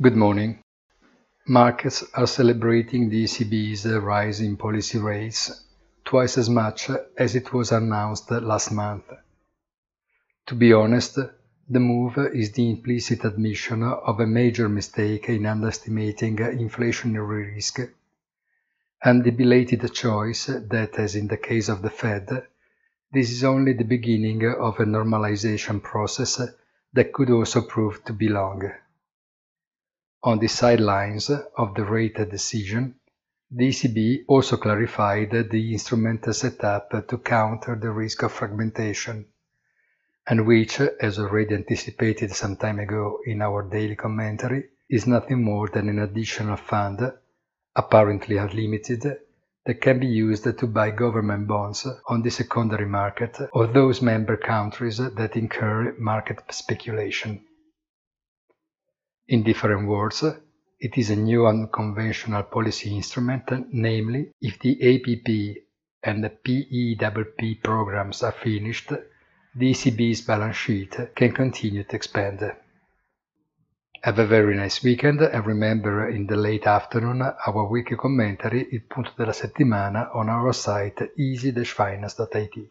Good morning. Markets are celebrating the ECB's rise in policy rates twice as much as it was announced last month. To be honest, the move is the implicit admission of a major mistake in underestimating inflationary risk and the belated choice that, as in the case of the Fed, this is only the beginning of a normalization process that could also prove to be long. On the sidelines of the rate decision, the ECB also clarified the instrument set up to counter the risk of fragmentation, and which, as already anticipated some time ago in our daily commentary, is nothing more than an additional fund, apparently unlimited, that can be used to buy government bonds on the secondary market of those member countries that incur market speculation. In different words, it is a new unconventional policy instrument, namely, if the APP and the PEPP programs are finished, the ECB's balance sheet can continue to expand. Have a very nice weekend and remember in the late afternoon our weekly commentary Il punto della settimana on our site easy-finance.it.